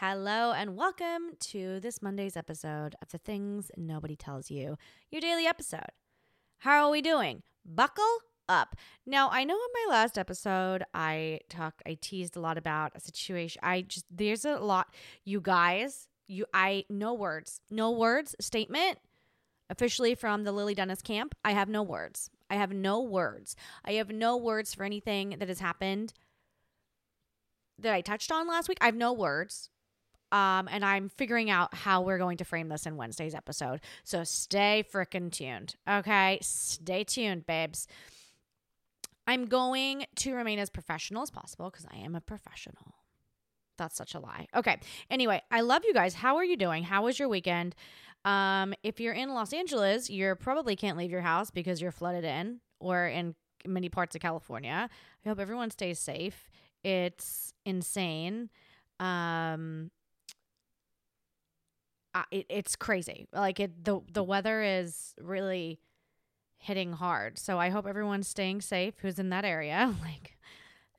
Hello and welcome to this Monday's episode of The Things Nobody Tells You, your daily episode. How are we doing? Buckle up. Now, I know in my last episode I talked I teased a lot about a situation. I just there's a lot you guys, you I no words. No words statement officially from the Lilly Dennis camp. I have no words. I have no words. I have no words for anything that has happened that I touched on last week. I have no words. Um, and I'm figuring out how we're going to frame this in Wednesday's episode. So stay freaking tuned. Okay. Stay tuned, babes. I'm going to remain as professional as possible because I am a professional. That's such a lie. Okay. Anyway, I love you guys. How are you doing? How was your weekend? Um, if you're in Los Angeles, you probably can't leave your house because you're flooded in, or in many parts of California. I hope everyone stays safe. It's insane. Um, it, it's crazy. Like it, the the weather is really hitting hard. So I hope everyone's staying safe. Who's in that area? like,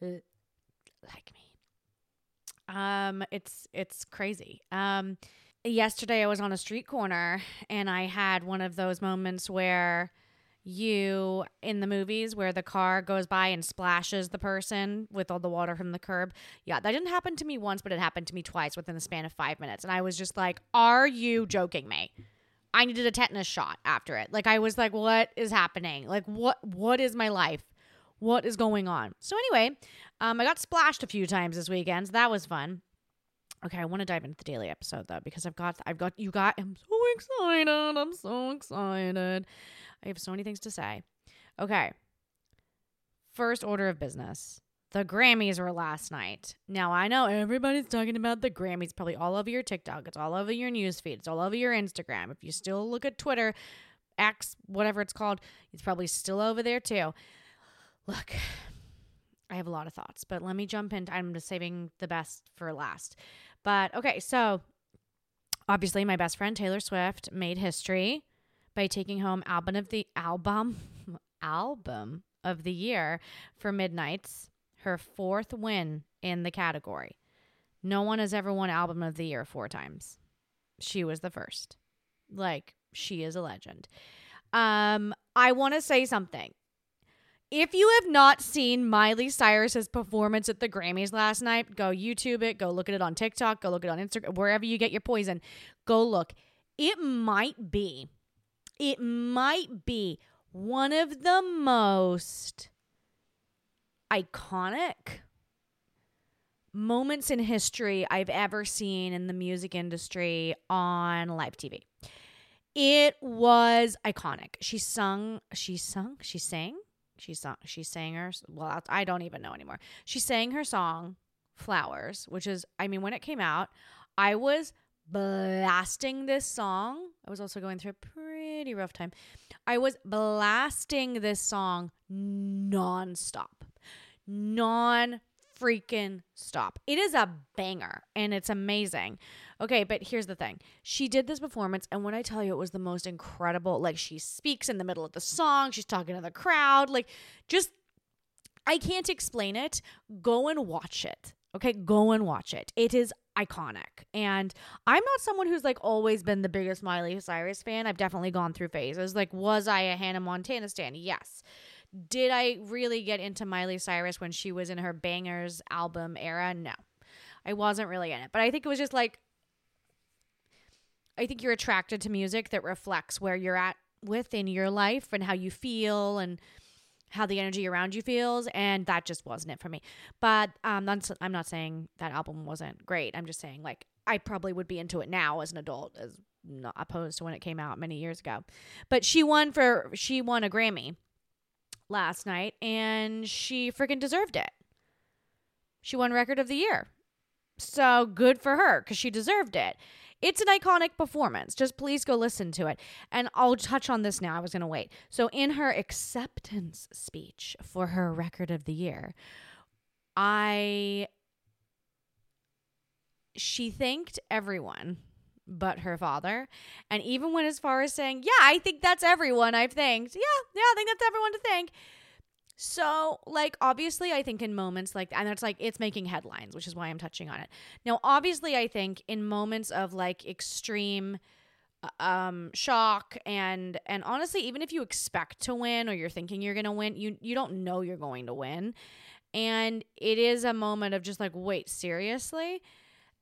like me. Um, it's it's crazy. Um, yesterday I was on a street corner and I had one of those moments where you in the movies where the car goes by and splashes the person with all the water from the curb. Yeah, that didn't happen to me once, but it happened to me twice within the span of five minutes. And I was just like, Are you joking me? I needed a tetanus shot after it. Like I was like, what is happening? Like what what is my life? What is going on? So anyway, um, I got splashed a few times this weekend. So that was fun. Okay, I want to dive into the daily episode though because I've got I've got you got I'm so excited. I'm so excited. I have so many things to say. Okay. First order of business. The Grammys were last night. Now I know everybody's talking about the Grammys, probably all over your TikTok, it's all over your newsfeed, it's all over your Instagram. If you still look at Twitter, X, whatever it's called, it's probably still over there too. Look, I have a lot of thoughts, but let me jump into I'm just saving the best for last. But okay, so obviously my best friend Taylor Swift made history by taking home album of the album album of the year for Midnights, her fourth win in the category. No one has ever won album of the year four times. She was the first. Like she is a legend. Um I want to say something. If you have not seen Miley Cyrus's performance at the Grammys last night, go YouTube it, go look at it on TikTok, go look at it on Instagram, wherever you get your poison. Go look. It might be it might be one of the most iconic moments in history I've ever seen in the music industry on live TV. It was iconic. She sung, she sung, she sang, she sung, she sang her, well, I don't even know anymore. She sang her song, Flowers, which is, I mean, when it came out, I was blasting this song. I was also going through a pretty rough time. I was blasting this song nonstop. Non freaking stop. It is a banger and it's amazing. Okay, but here's the thing. She did this performance, and when I tell you it was the most incredible, like she speaks in the middle of the song, she's talking to the crowd, like just, I can't explain it. Go and watch it. Okay, go and watch it. It is iconic. And I'm not someone who's like always been the biggest Miley Cyrus fan. I've definitely gone through phases. Like, was I a Hannah Montana stan? Yes. Did I really get into Miley Cyrus when she was in her Bangerz album era? No. I wasn't really in it. But I think it was just like I think you're attracted to music that reflects where you're at within your life and how you feel and how the energy around you feels and that just wasn't it for me. But um i'm not saying that album wasn't great. I'm just saying like i probably would be into it now as an adult as not opposed to when it came out many years ago. But she won for she won a grammy last night and she freaking deserved it. She won record of the year. So good for her because she deserved it it's an iconic performance. Just please go listen to it. And I'll touch on this now. I was going to wait. So, in her acceptance speech for her record of the year, I. She thanked everyone but her father. And even went as far as saying, Yeah, I think that's everyone I've thanked. Yeah, yeah, I think that's everyone to thank. So, like, obviously, I think in moments like, and it's like, it's making headlines, which is why I'm touching on it. Now, obviously, I think in moments of like extreme uh, um shock and and honestly even if you expect to win or you're thinking you're going to win you you don't know you're going to win and it is a moment of just like wait seriously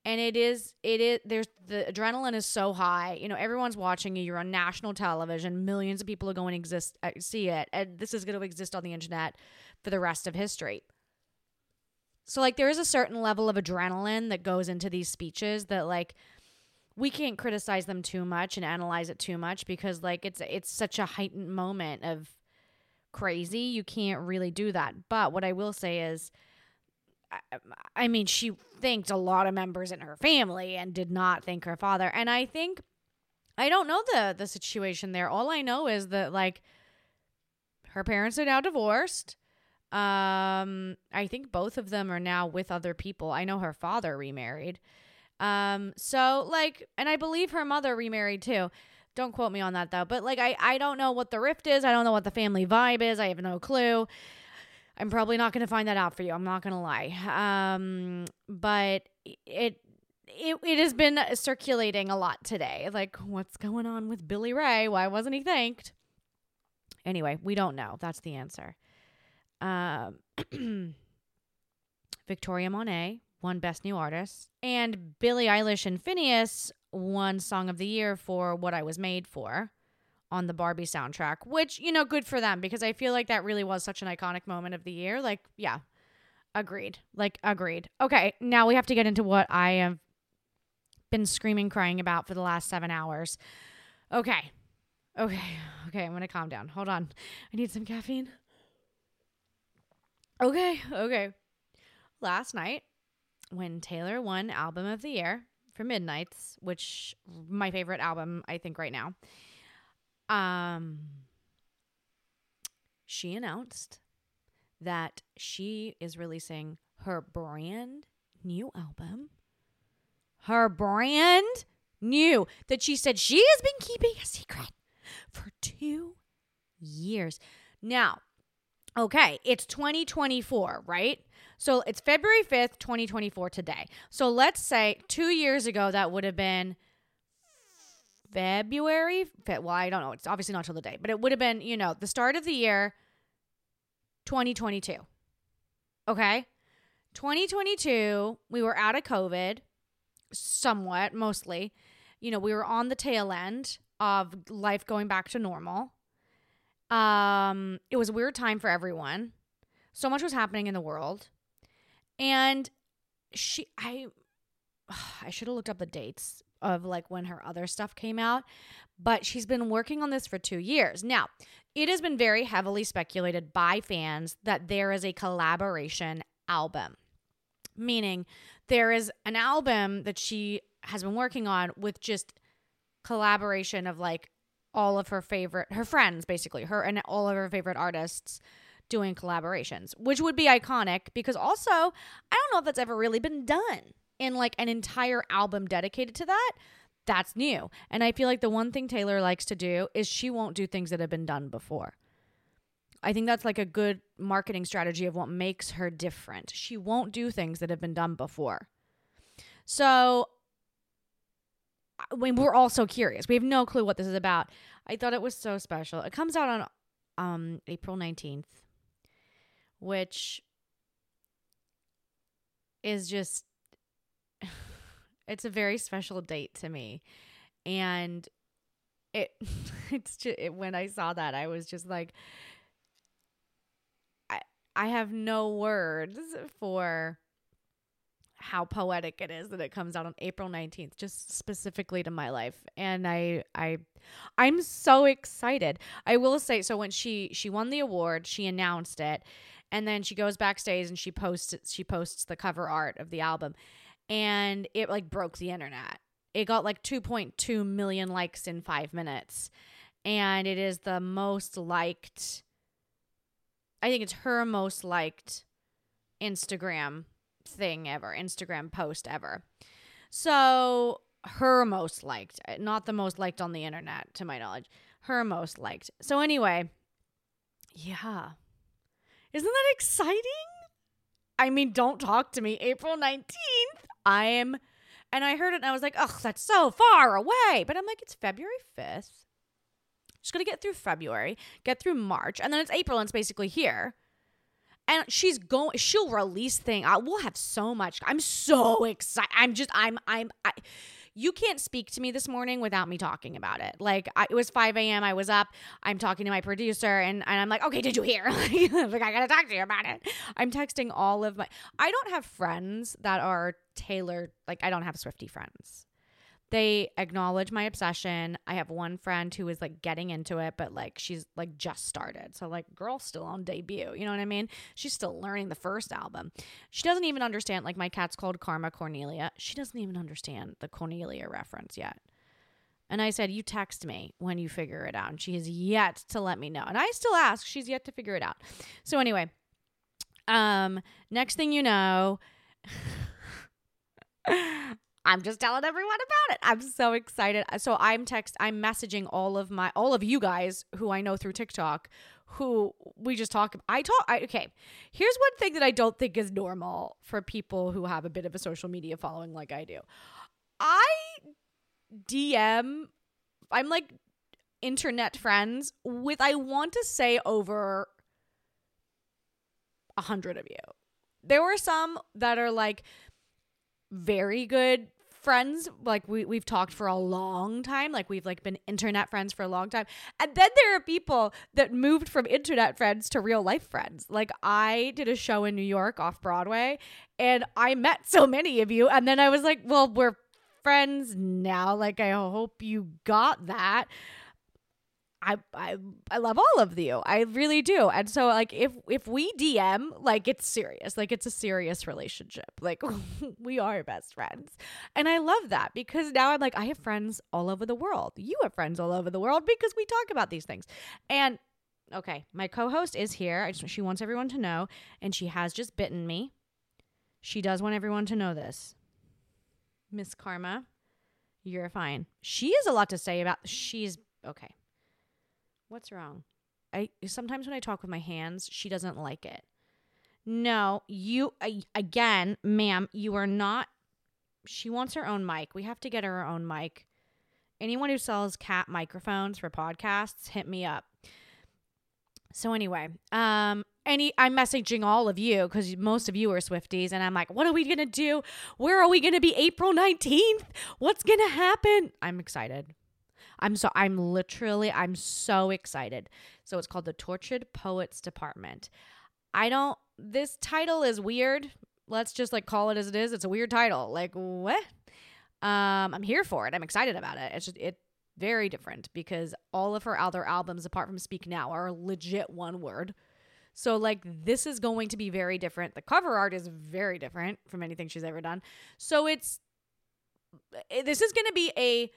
and it is it is there's the adrenaline is so high. You know everyone's watching you. You're on national television. Millions of people are going to exist uh, see it. And this is going to exist on the internet for the rest of history. So like there is a certain level of adrenaline that goes into these speeches that like we can't criticize them too much and analyze it too much because like it's it's such a heightened moment of crazy. You can't really do that. But what i will say is I mean, she thanked a lot of members in her family and did not thank her father. And I think I don't know the the situation there. All I know is that like her parents are now divorced. Um, I think both of them are now with other people. I know her father remarried. Um, so like, and I believe her mother remarried too. Don't quote me on that though. But like, I I don't know what the rift is. I don't know what the family vibe is. I have no clue. I'm probably not going to find that out for you. I'm not going to lie. Um, but it it it has been circulating a lot today. Like, what's going on with Billy Ray? Why wasn't he thanked? Anyway, we don't know. That's the answer. Um, Victoria Monet won Best New Artist, and Billie Eilish and Finneas won Song of the Year for What I Was Made For on the Barbie soundtrack, which, you know, good for them because I feel like that really was such an iconic moment of the year. Like, yeah, agreed. Like, agreed. Okay, now we have to get into what I have been screaming, crying about for the last seven hours. Okay. Okay. Okay, I'm to calm down. Hold on. I need some caffeine. Okay. Okay. Last night, when Taylor won Album of the Year for Midnights, which my favorite album, I think, right now um, she announced that she is releasing her brand new album. Her brand new that she said she has been keeping a secret for two years. Now, okay, it's 2024, right? So it's February 5th, 2024 today. So let's say two years ago, that would have been February. Well, I don't know. It's obviously not till the day, but it would have been, you know, the start of the year 2022. Okay. 2022, we were out of COVID somewhat, mostly. You know, we were on the tail end of life going back to normal. Um, it was a weird time for everyone. So much was happening in the world. And she I I should have looked up the dates of like when her other stuff came out, but she's been working on this for two years. Now, it has been very heavily speculated by fans that there is a collaboration album, meaning there is an album that she has been working on with just collaboration of like all of her favorite her friends basically her and all of her favorite artists doing collaborations which would be iconic because also i don't know if that's ever really been done in like an entire album dedicated to that, that's new. And I feel like the one thing Taylor likes to do is she won't do things that have been done before. I think that's like a good marketing strategy of what makes her different. She won't do things that have been done before. So I mean, we're all so curious. We have no clue what this is about. I thought it was so special. It comes out on um April 19th, which is just it's a very special date to me. And it it's just it, when I saw that I was just like I I have no words for how poetic it is that it comes out on April 19th just specifically to my life and I I I'm so excited. I will say so when she she won the award, she announced it and then she goes backstage and she posts she posts the cover art of the album and it like broke the internet. It got like 2.2 million likes in 5 minutes. And it is the most liked I think it's her most liked Instagram thing ever, Instagram post ever. So, her most liked, not the most liked on the internet to my knowledge. Her most liked. So anyway, yeah. Isn't that exciting? I mean, don't talk to me. April 19th. I am and I heard it and I was like, "Oh, that's so far away." But I'm like, "It's February 5th." Just to get through February, get through March, and then it's April and it's basically here and she's going she'll release thing I, we'll have so much i'm so excited i'm just i'm i'm I, you can't speak to me this morning without me talking about it. Like I, it was 5 a.m. I was up. I'm talking to my producer, and, and I'm like, okay, did you hear? like I gotta talk to you about it. I'm texting all of my. I don't have friends that are tailored. Like I don't have Swifty friends they acknowledge my obsession. I have one friend who is like getting into it, but like she's like just started. So like girl still on debut. You know what I mean? She's still learning the first album. She doesn't even understand like my cat's called Karma Cornelia. She doesn't even understand the Cornelia reference yet. And I said, You text me when you figure it out. And she has yet to let me know. And I still ask, she's yet to figure it out. So anyway, um, next thing you know, I'm just telling everyone about it. I'm so excited. So I'm text I'm messaging all of my all of you guys who I know through TikTok who we just talk I talk I, okay. Here's one thing that I don't think is normal for people who have a bit of a social media following like I do. I DM I'm like internet friends with I want to say over a hundred of you. There were some that are like very good friends like we, we've talked for a long time like we've like been internet friends for a long time. And then there are people that moved from internet friends to real life friends. Like i did a show in new york off broadway and i met so many of you and then i was like well we're friends now. Like i hope you got that I, I I love all of you. I really do. And so like if if we DM, like it's serious. Like it's a serious relationship. Like we are best friends. And I love that because now I'm like I have friends all over the world. You have friends all over the world because we talk about these things. And okay, my co-host is here. I just she wants everyone to know and she has just bitten me. She does want everyone to know this. Miss Karma, you're fine. She has a lot to say about she's okay. What's wrong? I sometimes when I talk with my hands, she doesn't like it. No, you again, ma'am, you are not she wants her own mic. We have to get her, her own mic. Anyone who sells cat microphones for podcasts, hit me up. So anyway, um any I'm messaging all of you because most of you are Swifties, and I'm like, what are we gonna do? Where are we gonna be April 19th? What's gonna happen? I'm excited. I'm so I'm literally I'm so excited. So it's called the Tortured Poets Department. I don't this title is weird. Let's just like call it as it is. It's a weird title. Like what? Um I'm here for it. I'm excited about it. It's just it very different because all of her other albums apart from Speak Now are legit one word. So like this is going to be very different. The cover art is very different from anything she's ever done. So it's eh, this is going to be a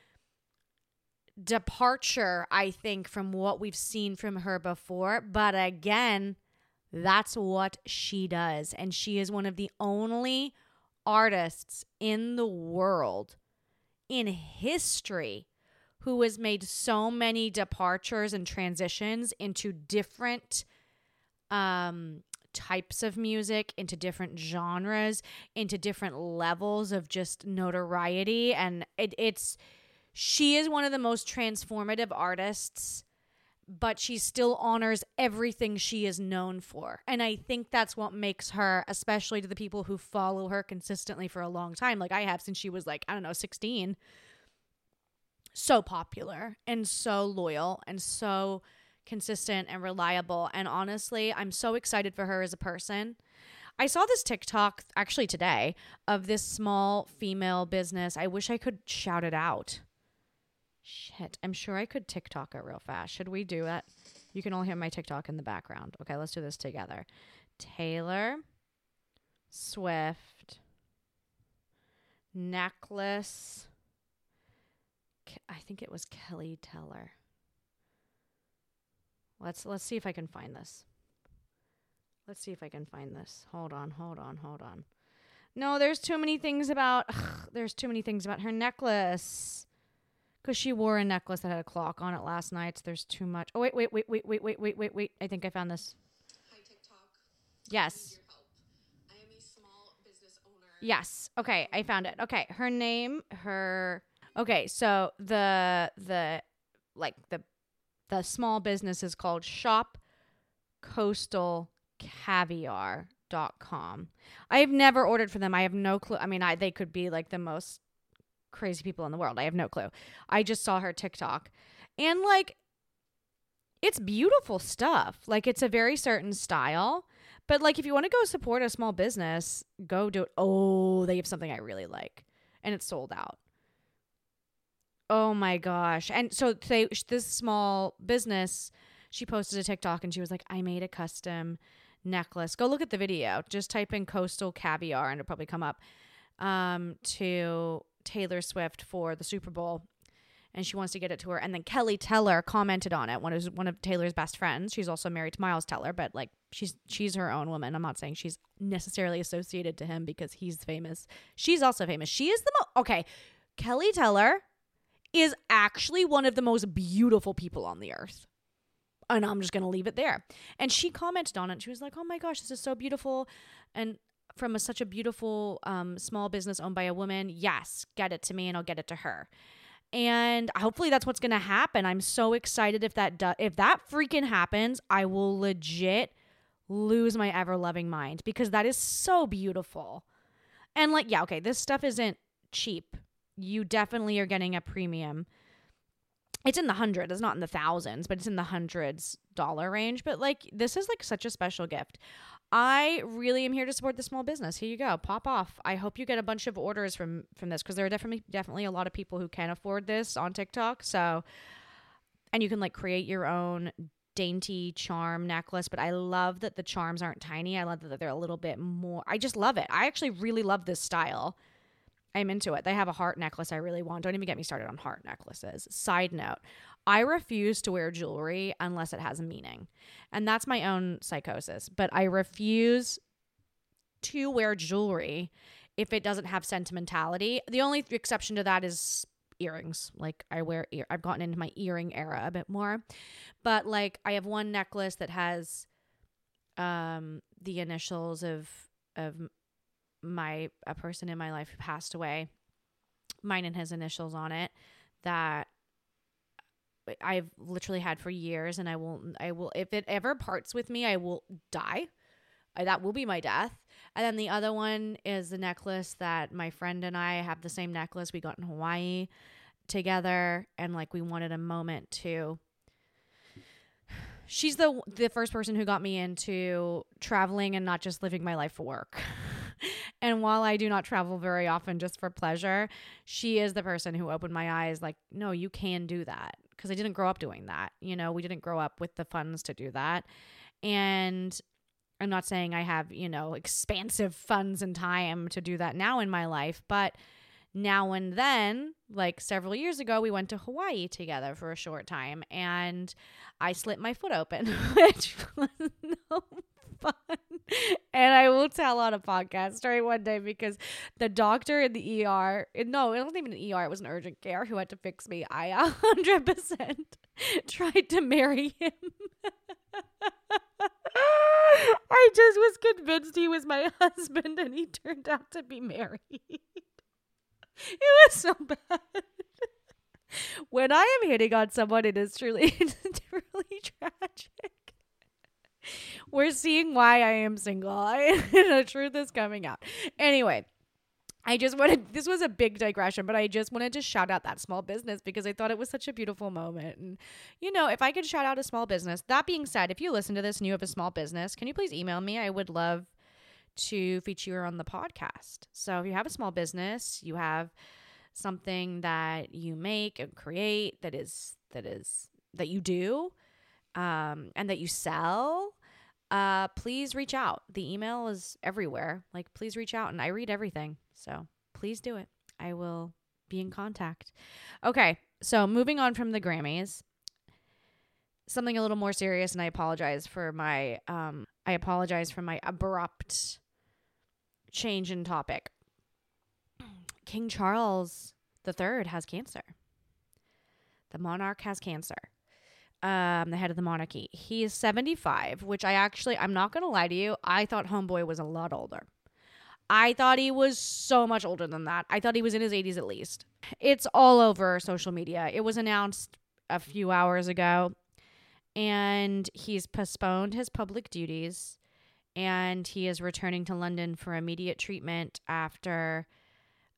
departure, I think, from what we've seen from her before. But again, that's what she does. And she is one of the only artists in the world, in history, who has made so many departures and transitions into different um, types of music, into different genres, into different levels of just notoriety. And it, it's she is one of the most transformative artists but she still honors everything she is known for. And I think that's what makes her, especially to the people who follow her consistently for a long time, like I have since she was like, I don't know, 16, so popular and so loyal and so consistent and reliable. And honestly, I'm so excited for her as a person. I saw this TikTok actually today of this small female business. I wish I could shout it out Shit, I'm sure I could TikTok it real fast. Should we do it? You can all hear my TikTok in the background. Okay, let's do this together. Taylor Swift necklace. I think it was Kelly Teller. Let's let's see if I can find this. Let's see if I can find this. Hold on, hold on, hold on. No, there's too many things about ugh, there's too many things about her necklace because she wore a necklace that had a clock on it last night. So there's too much. Oh wait, wait, wait, wait, wait, wait, wait, wait, wait. I think I found this. Hi TikTok. Yes. I am a small business owner. Yes. Okay, I found it. Okay, her name, her Okay, so the the like the the small business is called Shop Coastal Caviar dot com. I've never ordered for them. I have no clue. I mean, I they could be like the most crazy people in the world. I have no clue. I just saw her TikTok. And like it's beautiful stuff. Like it's a very certain style. But like if you want to go support a small business, go do it. Oh, they have something I really like. And it's sold out. Oh my gosh. And so they this small business, she posted a TikTok and she was like, I made a custom necklace. Go look at the video. Just type in coastal caviar and it'll probably come up. Um, to Taylor Swift for the Super Bowl and she wants to get it to her. And then Kelly Teller commented on it. One of one of Taylor's best friends. She's also married to Miles Teller, but like she's she's her own woman. I'm not saying she's necessarily associated to him because he's famous. She's also famous. She is the most okay. Kelly Teller is actually one of the most beautiful people on the earth. And I'm just gonna leave it there. And she commented on it. She was like, "Oh my gosh, this is so beautiful," and from a, such a beautiful um, small business owned by a woman. Yes, get it to me, and I'll get it to her and hopefully that's what's going to happen. I'm so excited if that do- if that freaking happens, I will legit lose my ever loving mind because that is so beautiful. And like yeah, okay, this stuff isn't cheap. You definitely are getting a premium. It's in the hundreds, it's not in the thousands, but it's in the hundreds dollar range, but like this is like such a special gift. I really am here to support the small business. Here you go. Pop off. I hope you get a bunch of orders from from this because there are definitely definitely a lot of people who can afford this on TikTok. So and you can like create your own dainty charm necklace, but I love that the charms aren't tiny. I love that they're a little bit more I just love it. I actually really love this style. I'm into it. They have a heart necklace I really want. Don't even get me started on heart necklaces. Side note, I refuse to wear jewelry unless it has a meaning. And that's my own psychosis. But I refuse to wear jewelry if it doesn't have sentimentality. The only exception to that is earrings. Like I wear ear I've gotten into my earring era a bit more. But like I have one necklace that has um the initials of of my a person in my life who passed away. Mine and his initials on it that I've literally had for years and I will I will if it ever parts with me I will die. I, that will be my death. And then the other one is the necklace that my friend and I have the same necklace we got in Hawaii together and like we wanted a moment to She's the the first person who got me into traveling and not just living my life for work. and while I do not travel very often just for pleasure, she is the person who opened my eyes like, no, you can do that because I didn't grow up doing that. You know, we didn't grow up with the funds to do that. And I'm not saying I have, you know, expansive funds and time to do that now in my life, but now and then, like several years ago, we went to Hawaii together for a short time and I slit my foot open, which was no fun. And I will tell on a podcast story one day because the doctor in the ER, no, it wasn't even an ER, it was an urgent care who had to fix me. I 100% tried to marry him. I just was convinced he was my husband and he turned out to be married. It was so bad. when I am hitting on someone, it is truly, truly tragic. We're seeing why I am single. The truth is coming out. Anyway, I just wanted this was a big digression, but I just wanted to shout out that small business because I thought it was such a beautiful moment. And you know, if I could shout out a small business, that being said, if you listen to this and you have a small business, can you please email me? I would love to feature you on the podcast. So if you have a small business, you have something that you make and create that is that is that you do um, and that you sell uh, please reach out. The email is everywhere. Like, please reach out, and I read everything. So please do it. I will be in contact. Okay, so moving on from the Grammys, something a little more serious, and I apologize for my um, I apologize for my abrupt change in topic. King Charles III has cancer. The monarch has cancer. Um, the head of the monarchy. He is 75, which I actually, I'm not going to lie to you, I thought Homeboy was a lot older. I thought he was so much older than that. I thought he was in his 80s at least. It's all over social media. It was announced a few hours ago, and he's postponed his public duties and he is returning to London for immediate treatment after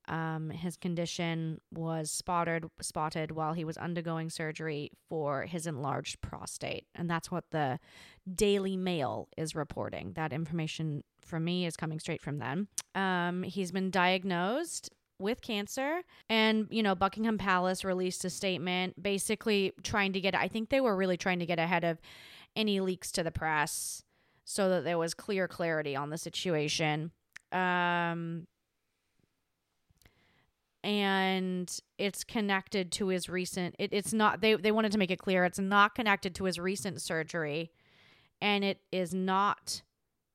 um, his condition was spotted spotted while he was undergoing surgery for his enlarged prostate, and that's what the Daily Mail is reporting. That information from me is coming straight from them. Um, he's been diagnosed with cancer, and you know Buckingham Palace released a statement, basically trying to get. I think they were really trying to get ahead of any leaks to the press, so that there was clear clarity on the situation. Um, and it's connected to his recent it, it's not they, they wanted to make it clear it's not connected to his recent surgery and it is not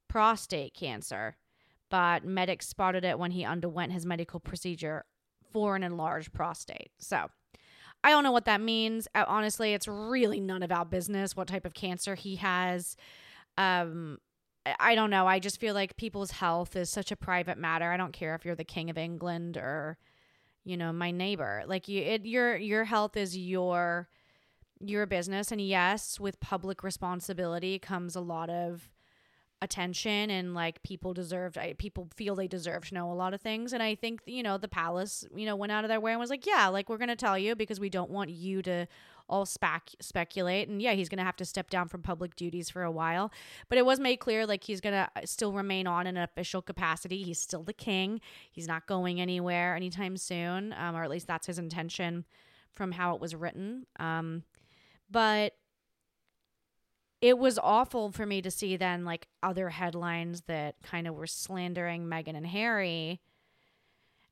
prostate cancer but medics spotted it when he underwent his medical procedure for an enlarged prostate so i don't know what that means uh, honestly it's really none of our business what type of cancer he has um I don't know. I just feel like people's health is such a private matter. I don't care if you're the king of England or you know my neighbor. Like you it, your your health is your your business. And yes with public responsibility comes a lot of attention and like people deserve people feel they deserve to know a lot of things. And i think you know the palace you know went out of their way and was like yeah like we're going to tell you because we don't want you to all spec- speculate. And yeah, he's going to have to step down from public duties for a while. But it was made clear like he's going to uh, still remain on in an official capacity. He's still the king. He's not going anywhere anytime soon, um, or at least that's his intention from how it was written. Um, but it was awful for me to see then like other headlines that kind of were slandering Meghan and Harry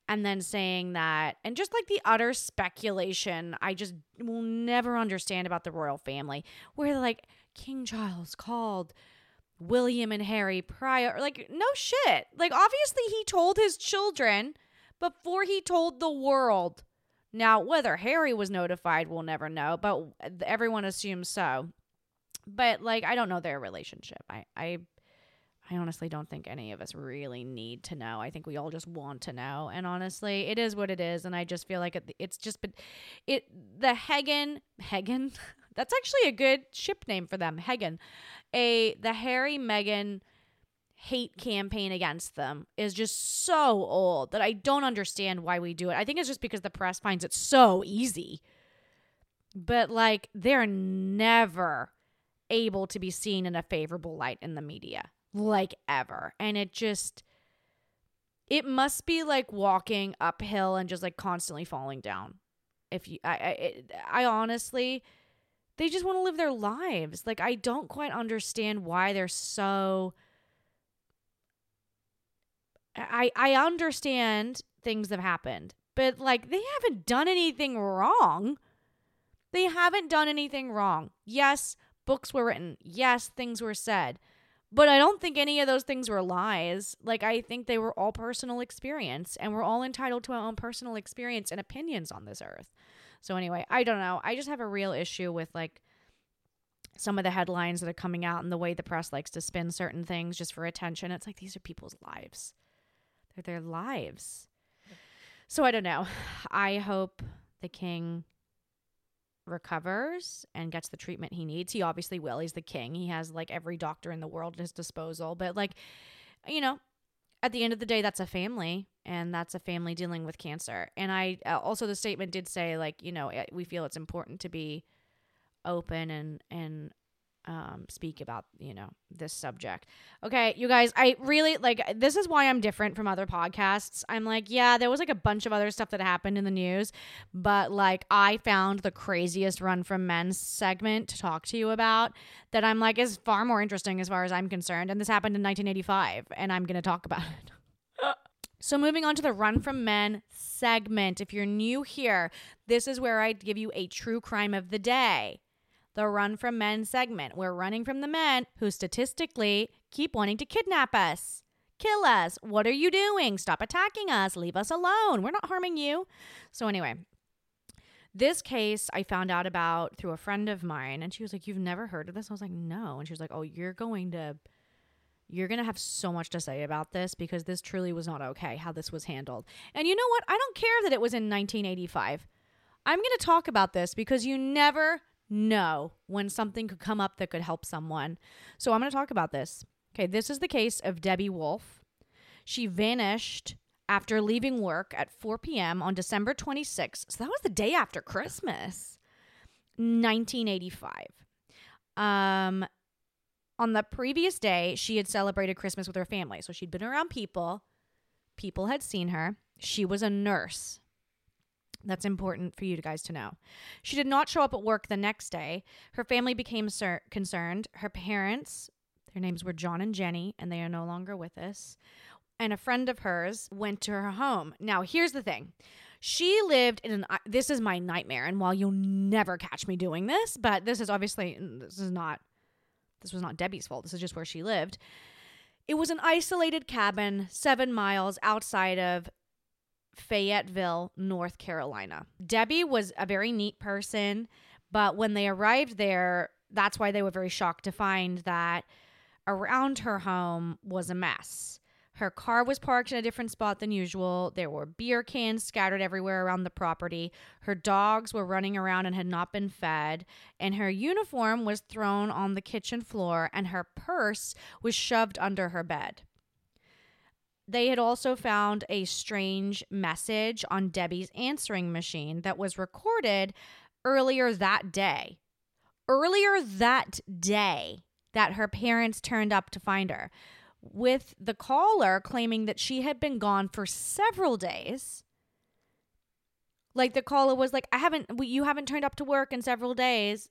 and then saying that and just like the utter speculation i just will never understand about the royal family where like king charles called william and harry prior like no shit. Like obviously he told his children before he told the world. Now whether harry was notified we'll never know but everyone assumes so. But like i don't know their relationship. I i I honestly don't think any of us really need to know. I think we all just want to know. And honestly, it is what it is. And I just feel like it, it's just been it the Hagen Hagen. That's actually a good ship name for them. Hagen, a the Harry Meghan hate campaign against them is just so old that I don't understand why we do it. I think it's just because the press finds it so easy. But like they're never able to be seen in a favorable light in the media like ever. And it just it must be like walking uphill and just like constantly falling down. If you I I, I honestly they just want to live their lives. Like I don't quite understand why they're so I I understand things have happened, but like they haven't done anything wrong. They haven't done anything wrong. Yes, books were written. Yes, things were said. But I don't think any of those things were lies. Like, I think they were all personal experience, and we're all entitled to our own personal experience and opinions on this earth. So, anyway, I don't know. I just have a real issue with like some of the headlines that are coming out and the way the press likes to spin certain things just for attention. It's like these are people's lives, they're their lives. So, I don't know. I hope the king recovers and gets the treatment he needs. He obviously will. He's the king. He has like every doctor in the world at his disposal. But like, you know, at the end of the day, that's a family and that's a family dealing with cancer. And I uh, also, the statement did say, like, you know, we feel it's important to be open and, and um, speak about you know this subject. Okay you guys i really like this is why i'm different from other podcasts. I'm like yeah there was like a bunch of other stuff that happened in the news but like i found the craziest run from men segment to talk to you about that i'm like is far more interesting as far as i'm concerned and this happened in 1985 and i'm gonna talk about it. So, moving on to the Run from Men segment. If you're new here, this is where I give you a true crime of the day the Run from Men segment. We're running from the men who statistically keep wanting to kidnap us. Kill us. What are you doing? Stop attacking us. Leave us alone. We're not harming you. So, anyway, This case I found out about through a friend of mine, and she was like, You've never heard of this? I was like, No. And she was like, Oh, you're going to. You're going to have so much to say about this because this truly was not okay how this was handled. And you know what? I don't care that it was in 1985. I'm going to talk about this because you never know when something could come up that could help someone. So I'm going to talk about this. Okay, this is the case of Debbie Wolfe. She vanished after leaving work at 4 p.m. on December 26th. So that was the day after Christmas, 1985. Um, on the previous day, she had celebrated Christmas with her family. So she'd been around people, people had seen her. She was a nurse. That's important for you guys to know. She did not show up at work the next day. Her family became ser- concerned. Her parents, their names were John and Jenny, and they are no longer with us. And a friend of hers went to her home. Now, here's the thing. She lived in an this is my nightmare and while you'll never catch me doing this, but this is obviously this is not this was not Debbie's fault. This is just where she lived. It was an isolated cabin 7 miles outside of Fayetteville, North Carolina. Debbie was a very neat person, but when they arrived there, that's why they were very shocked to find that around her home was a mess. Her car was parked in a different spot than usual. There were beer cans scattered everywhere around the property. Her dogs were running around and had not been fed. And her uniform was thrown on the kitchen floor, and her purse was shoved under her bed. They had also found a strange message on Debbie's answering machine that was recorded earlier that day. Earlier that day that her parents turned up to find her, with the caller claiming that she had been gone for several days. Like the caller was like, I haven't, you haven't turned up to work in several days.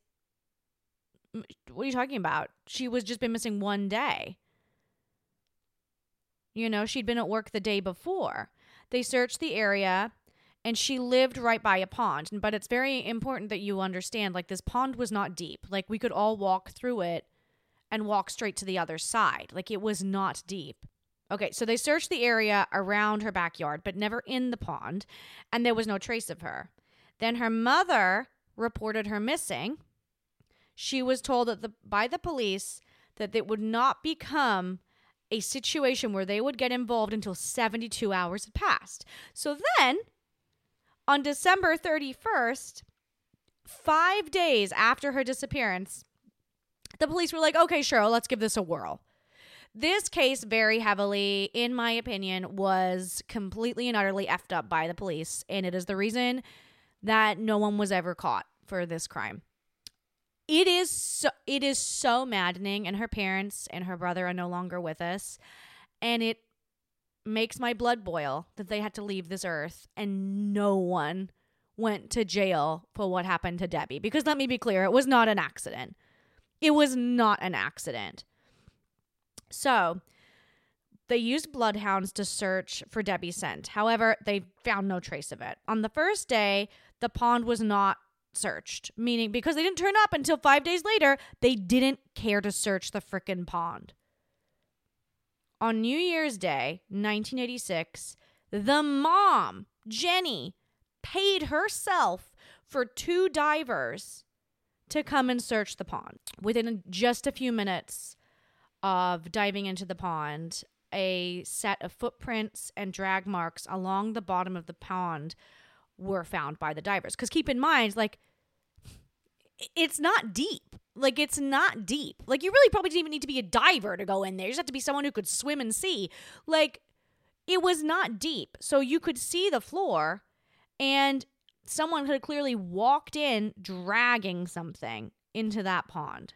What are you talking about? She was just been missing one day. You know, she'd been at work the day before. They searched the area and she lived right by a pond. But it's very important that you understand like, this pond was not deep. Like, we could all walk through it and walk straight to the other side. Like, it was not deep. Okay, so they searched the area around her backyard, but never in the pond, and there was no trace of her. Then her mother reported her missing. She was told that the, by the police that it would not become a situation where they would get involved until 72 hours had passed. So then, on December 31st, five days after her disappearance, the police were like, okay, sure, let's give this a whirl. This case, very heavily, in my opinion, was completely and utterly effed up by the police. And it is the reason that no one was ever caught for this crime it is so it is so maddening and her parents and her brother are no longer with us and it makes my blood boil that they had to leave this earth and no one went to jail for what happened to Debbie because let me be clear it was not an accident it was not an accident so they used bloodhounds to search for Debbie's scent. However, they found no trace of it. On the first day, the pond was not searched, meaning because they didn't turn up until five days later, they didn't care to search the frickin' pond. On New Year's Day, 1986, the mom, Jenny, paid herself for two divers to come and search the pond. Within just a few minutes of diving into the pond, a set of footprints and drag marks along the bottom of the pond were found by the divers. Because keep in mind, like, it's not deep. Like, it's not deep. Like, you really probably didn't even need to be a diver to go in there. You just have to be someone who could swim and see. Like, it was not deep. So you could see the floor, and someone had clearly walked in dragging something into that pond.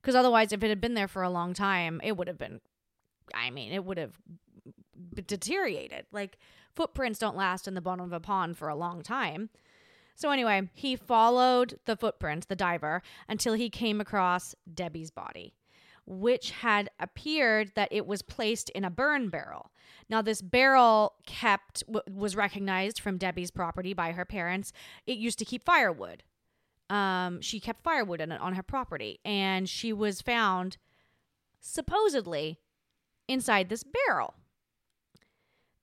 Because otherwise, if it had been there for a long time, it would have been, I mean, it would have deteriorated. Like, footprints don't last in the bottom of a pond for a long time. So, anyway, he followed the footprints, the diver, until he came across Debbie's body, which had appeared that it was placed in a burn barrel. Now, this barrel kept, was recognized from Debbie's property by her parents. It used to keep firewood. Um, she kept firewood in it on her property, and she was found supposedly inside this barrel.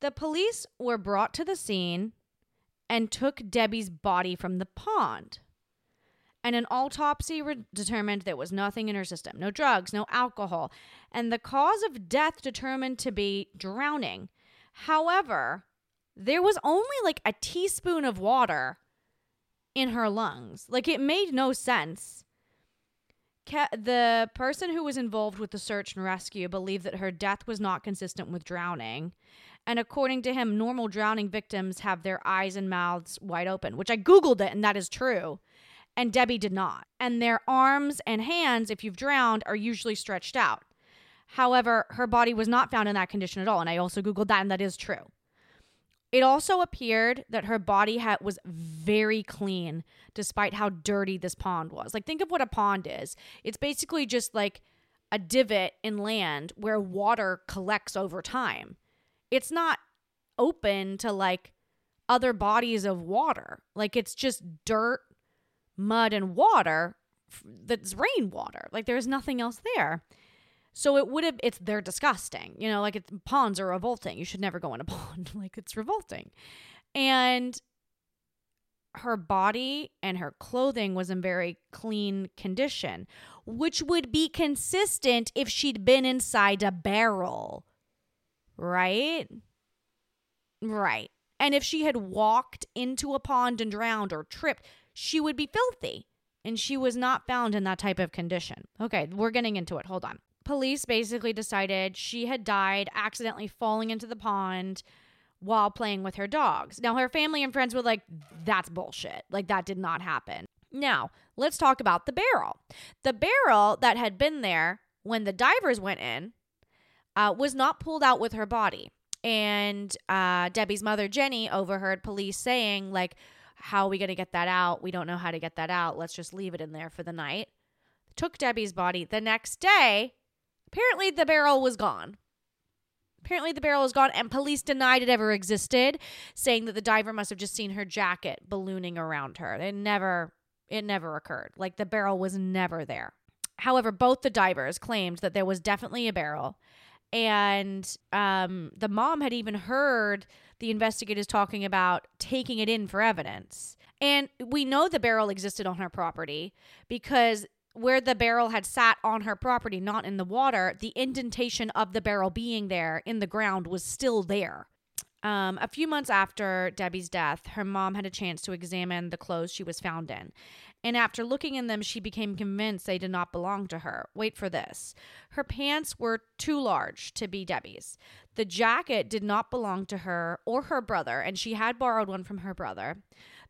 The police were brought to the scene and took Debbie's body from the pond. And an autopsy re- determined there was nothing in her system no drugs, no alcohol, and the cause of death determined to be drowning. However, there was only like a teaspoon of water in her lungs. Like it made no sense. the person who was involved with the search and rescue believed that her death was not consistent with drowning. And according to him, normal drowning victims have their eyes and mouths wide open, which I Googled it and that is true. And Debbie did not. And their arms and hands, if you've drowned, are usually stretched out. However, her body was not found in that condition at all. And I also Googled that, and that is true. It also appeared that her body had, was very clean, despite how dirty this pond was. Like, think of what a pond is it's basically just like a divot in land where water collects over time. It's not open to like other bodies of water. Like, it's just dirt, mud, and water that's rainwater. Like, there's nothing else there. So it would have, it's, they're disgusting. You know, like it's, ponds are revolting. You should never go in a pond. like it's revolting. And her body and her clothing was in very clean condition, which would be consistent if she'd been inside a barrel. Right? Right. And if she had walked into a pond and drowned or tripped, she would be filthy. And she was not found in that type of condition. Okay, we're getting into it. Hold on police basically decided she had died accidentally falling into the pond while playing with her dogs. Now, her family and friends were like, that's bullshit. Like, that did not happen. Now, let's talk about the barrel. The barrel that had been there when the divers went in uh, was not pulled out with her body. And uh, Debbie's mother, Jenny, overheard police saying, like, how are we going to get that out? We don't know how to get that out. Let's just leave it in there for the night. Took Debbie's body. The next day, Apparently, the barrel was gone. Apparently, the barrel was gone, and police denied it ever existed, saying that the diver must have just seen her jacket ballooning around her. It never, it never occurred. Like the barrel was never there. However, both the divers claimed that there was definitely a barrel, and um, the mom had even heard the investigators talking about taking it in for evidence. And we know the barrel existed on her property because where the barrel had sat on her property, not in the water, the indentation of the barrel being there in the ground was still there. Um, a few months after Debbie's death, her mom had a chance to examine the clothes she was found in. And after looking in them, she became convinced they did not belong to her. Wait for this. Her pants were too large to be Debbie's. The jacket did not belong to her or her brother, and she had borrowed one from her brother.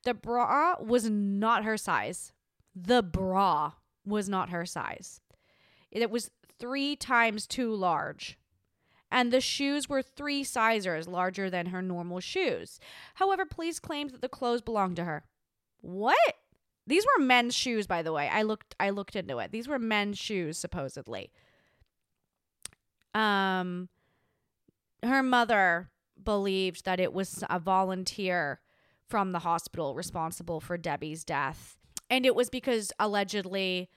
The bra was not her size. The bra was not her size. It was three times too large. And the shoes were three sizes larger than her normal shoes. However, police claimed that the clothes belonged to her. What? These were men's shoes, by the way. I looked I looked into it. These were men's shoes, supposedly. Um her mother believed that it was a volunteer from the hospital responsible for Debbie's death and it was because allegedly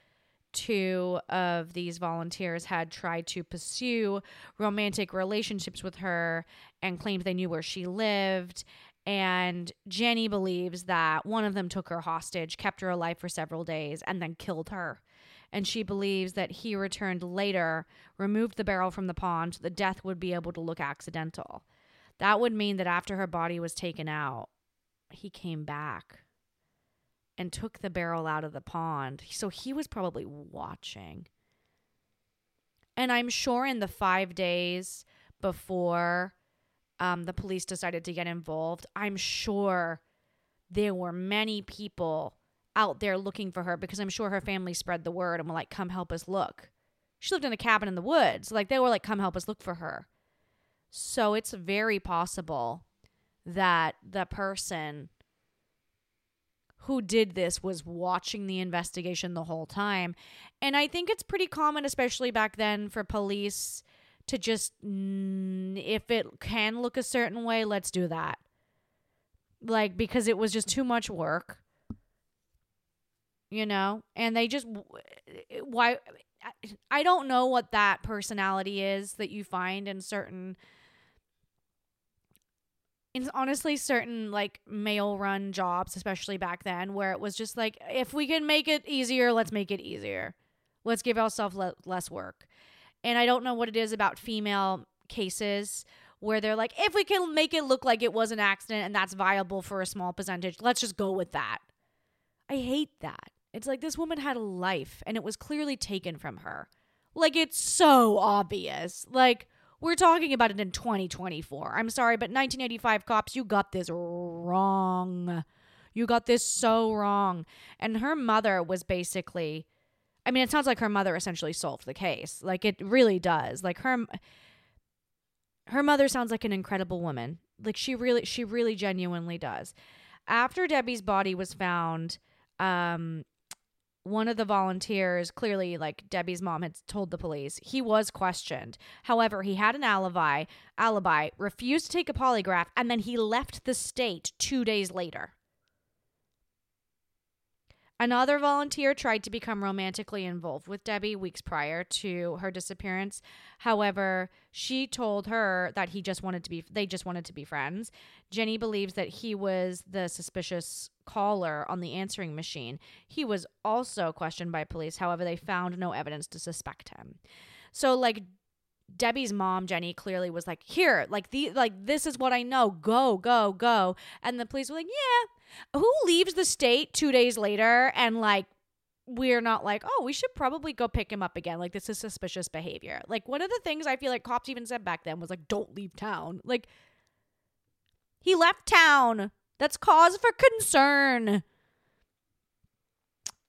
two of these volunteers had tried to pursue romantic relationships with her and claimed they knew where she lived. And Jenny believes that one of them took her hostage, kept her alive for several days, and then killed her. And she believes that he returned later, removed the barrel from the pond, so the death would be able to look accidental. That would mean that after her body was taken out, he came back and took the barrel out of the pond. So he was probably watching. And I'm sure in the five days before um, the police decided to get involved, I'm sure there were many people out there looking for her because I'm sure her family spread the word and were like, come help us look. She lived in a cabin in the woods. Like they were like, come help us look for her. So it's very possible that the person who did this was watching the investigation the whole time. And I think it's pretty common, especially back then, for police to just, if it can look a certain way, let's do that. Like, because it was just too much work, you know? And they just, why? I don't know what that personality is that you find in certain in honestly certain like male run jobs, especially back then, where it was just like, if we can make it easier, let's make it easier. Let's give ourselves le- less work. And I don't know what it is about female cases where they're like, if we can make it look like it was an accident and that's viable for a small percentage, let's just go with that. I hate that. It's like this woman had a life and it was clearly taken from her. Like it's so obvious. Like we're talking about it in 2024. I'm sorry, but 1985 cops, you got this wrong. You got this so wrong. And her mother was basically I mean, it sounds like her mother essentially solved the case. Like it really does. Like her her mother sounds like an incredible woman. Like she really she really genuinely does. After Debbie's body was found, um one of the volunteers clearly like Debbie's mom had told the police he was questioned. However, he had an alibi, alibi, refused to take a polygraph and then he left the state 2 days later. Another volunteer tried to become romantically involved with Debbie weeks prior to her disappearance. However, she told her that he just wanted to be they just wanted to be friends. Jenny believes that he was the suspicious caller on the answering machine. He was also questioned by police. However, they found no evidence to suspect him. So like Debbie's mom, Jenny, clearly was like, "Here, like the like this is what I know. Go, go, go." And the police were like, "Yeah, who leaves the state two days later and like we're not like, oh, we should probably go pick him up again. Like this is suspicious behavior. Like one of the things I feel like cops even said back then was like, don't leave town. Like he left town. That's cause for concern.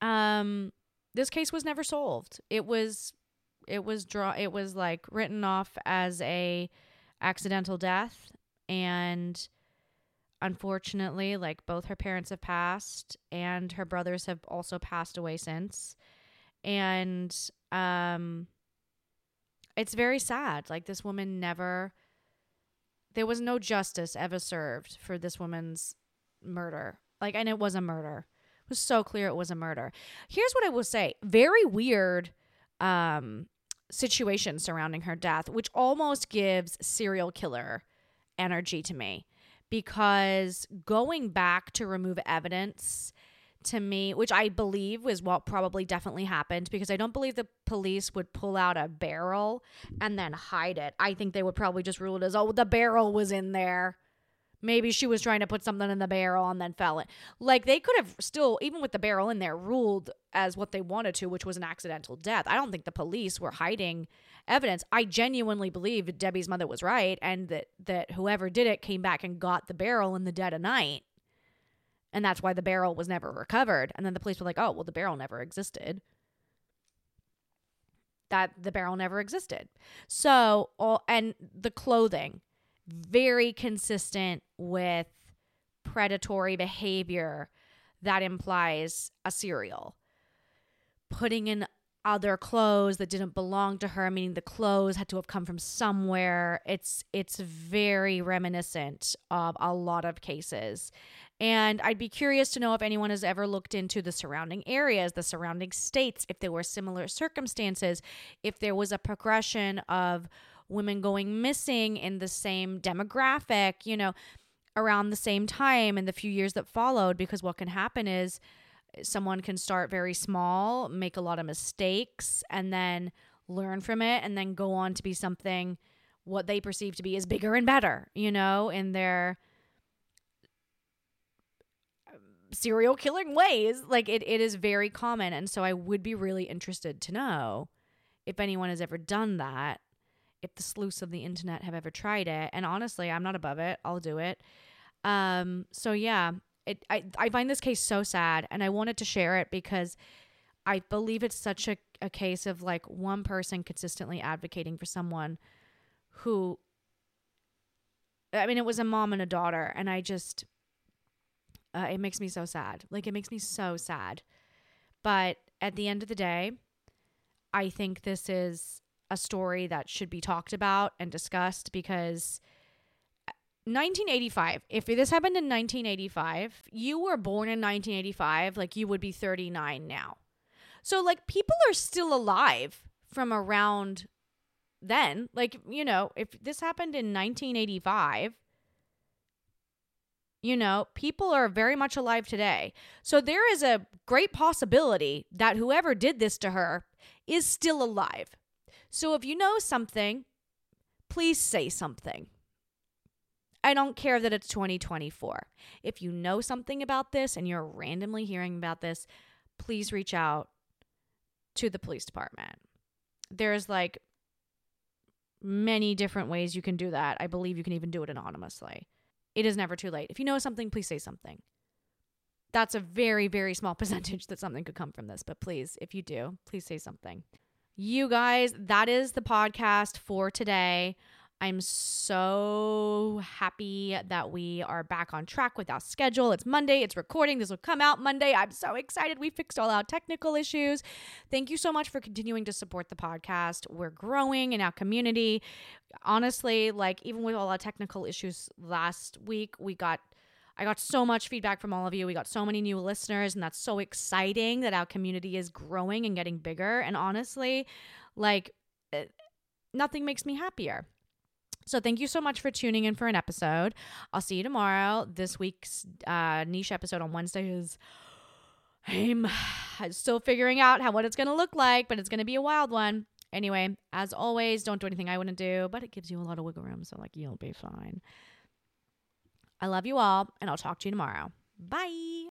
Um, this case was never solved. It was it was draw it was like written off as a accidental death and unfortunately like both her parents have passed and her brothers have also passed away since. And um it's very sad like this woman never there was no justice ever served for this woman's murder. Like and it was a murder. It was so clear it was a murder. Here's what i will say very weird um situation surrounding her death, which almost gives serial killer energy to me because going back to remove evidence to me, which I believe was what probably definitely happened because I don't believe the police would pull out a barrel and then hide it. I think they would probably just rule it as, oh, the barrel was in there. Maybe she was trying to put something in the barrel and then fell it. Like they could have still, even with the barrel in there, ruled as what they wanted to, which was an accidental death. I don't think the police were hiding evidence. I genuinely believe Debbie's mother was right and that that whoever did it came back and got the barrel in the dead of night. And that's why the barrel was never recovered. And then the police were like, "Oh, well the barrel never existed." That the barrel never existed. So, all and the clothing very consistent with predatory behavior that implies a serial. Putting in other clothes that didn't belong to her, meaning the clothes had to have come from somewhere. It's it's very reminiscent of a lot of cases. And I'd be curious to know if anyone has ever looked into the surrounding areas, the surrounding states, if there were similar circumstances, if there was a progression of women going missing in the same demographic, you know, around the same time in the few years that followed. Because what can happen is someone can start very small, make a lot of mistakes, and then learn from it, and then go on to be something what they perceive to be is bigger and better, you know, in their um, serial killing ways. Like it, it is very common. And so I would be really interested to know if anyone has ever done that if the sleuths of the internet have ever tried it. And honestly, I'm not above it. I'll do it. Um, so yeah, it I, I find this case so sad and I wanted to share it because I believe it's such a, a case of like one person consistently advocating for someone who I mean it was a mom and a daughter and I just uh, it makes me so sad. Like it makes me so sad. But at the end of the day, I think this is a story that should be talked about and discussed because uh, 1985 if this happened in 1985 you were born in 1985 like you would be 39 now so like people are still alive from around then like you know if this happened in 1985 You know, people are very much alive today. So there is a great possibility that whoever did this to her is still alive. So if you know something, please say something. I don't care that it's 2024. If you know something about this and you're randomly hearing about this, please reach out to the police department. There's like many different ways you can do that. I believe you can even do it anonymously. It is never too late. If you know something, please say something. That's a very, very small percentage that something could come from this, but please, if you do, please say something. You guys, that is the podcast for today. I'm so happy that we are back on track with our schedule. It's Monday, it's recording. This will come out Monday. I'm so excited. We fixed all our technical issues. Thank you so much for continuing to support the podcast. We're growing in our community. Honestly, like even with all our technical issues last week, we got I got so much feedback from all of you. We got so many new listeners, and that's so exciting that our community is growing and getting bigger. And honestly, like, eh, nothing makes me happier. So thank you so much for tuning in for an episode. I'll see you tomorrow. This week's uh, niche episode on Wednesday is I'm still figuring out how what it's gonna look like, but it's gonna be a wild one. Anyway, as always, don't do anything I wouldn't do, but it gives you a lot of wiggle room, so like you'll be fine. I love you all, and I'll talk to you tomorrow. Bye.